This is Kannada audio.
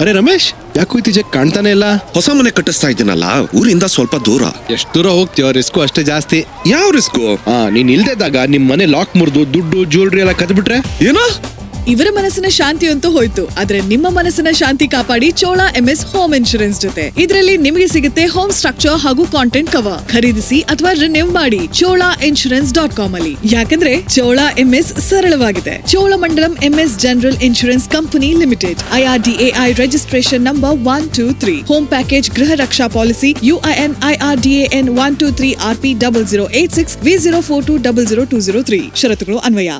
ಅರೆ ರಮೇಶ್ ಯಾಕೋ ಇತ್ತೀಚೆಗೆ ಕಾಣ್ತಾನೆ ಇಲ್ಲ? ಹೊಸ ಮನೆ ಕಟ್ಟಿಸ್ತಾ ಇದ್ದೀನಲ್ಲ ಊರಿಂದ ಸ್ವಲ್ಪ ದೂರ. ಎಷ್ಟು ದೂರ ಹೋಗ್ತೀವ ರಿಸ್ಕು ಅಷ್ಟೇ ಜಾಸ್ತಿ. ಯಾವ ರಿಸ್ಕು ಹಾ ನೀನ್ ಇಲ್ದಿದ್ದಾಗ ನಿಮ್ ಮನೆ ಲಾಕ್ ಮುರಿದು ದುಡ್ಡು ಜ್ಯುವೆಲ್ರಿ ಎಲ್ಲ ಕದ್ಬಿಟ್ರೆ? ಏನೋ? ಇವರ ಮನಸ್ಸಿನ ಶಾಂತಿ ಅಂತೂ ಹೋಯ್ತು, ಆದ್ರೆ ನಿಮ್ಮ ಮನಸ್ಸಿನ ಶಾಂತಿ ಕಾಪಾಡಿ ಚೋಳ ಎಂಎಸ್ ಹೋಮ್ ಇನ್ಶೂರೆನ್ಸ್ ಜೊತೆ. ಇದರಲ್ಲಿ ನಿಮಗೆ ಸಿಗುತ್ತೆ ಹೋಮ್ ಸ್ಟ್ರಕ್ಚರ್ ಹಾಗೂ ಕಾಂಟೆಂಟ್ ಕವರ್ ಖರೀದಿಸಿ ಅಥವಾ ರಿನ್ಯೂ ಮಾಡಿ ಚೋಳ ಇನ್ಶೂರೆನ್ಸ್ ಡಾಟ್ ಕಾಮ್ ಅಲ್ಲಿ. ಯಾಕಂದ್ರೆ ಚೋಳ ಎಂಎಸ್ ಸರಳವಾಗಿದೆ. Cholamandalam MS general insurance company limited IRDAI registration number one two three home package Griha Raksha policy UIN N one two three RP double zero eight six V zero four two double zero two zero three ಷರತ್ತುಗಳು ಅನ್ವಯ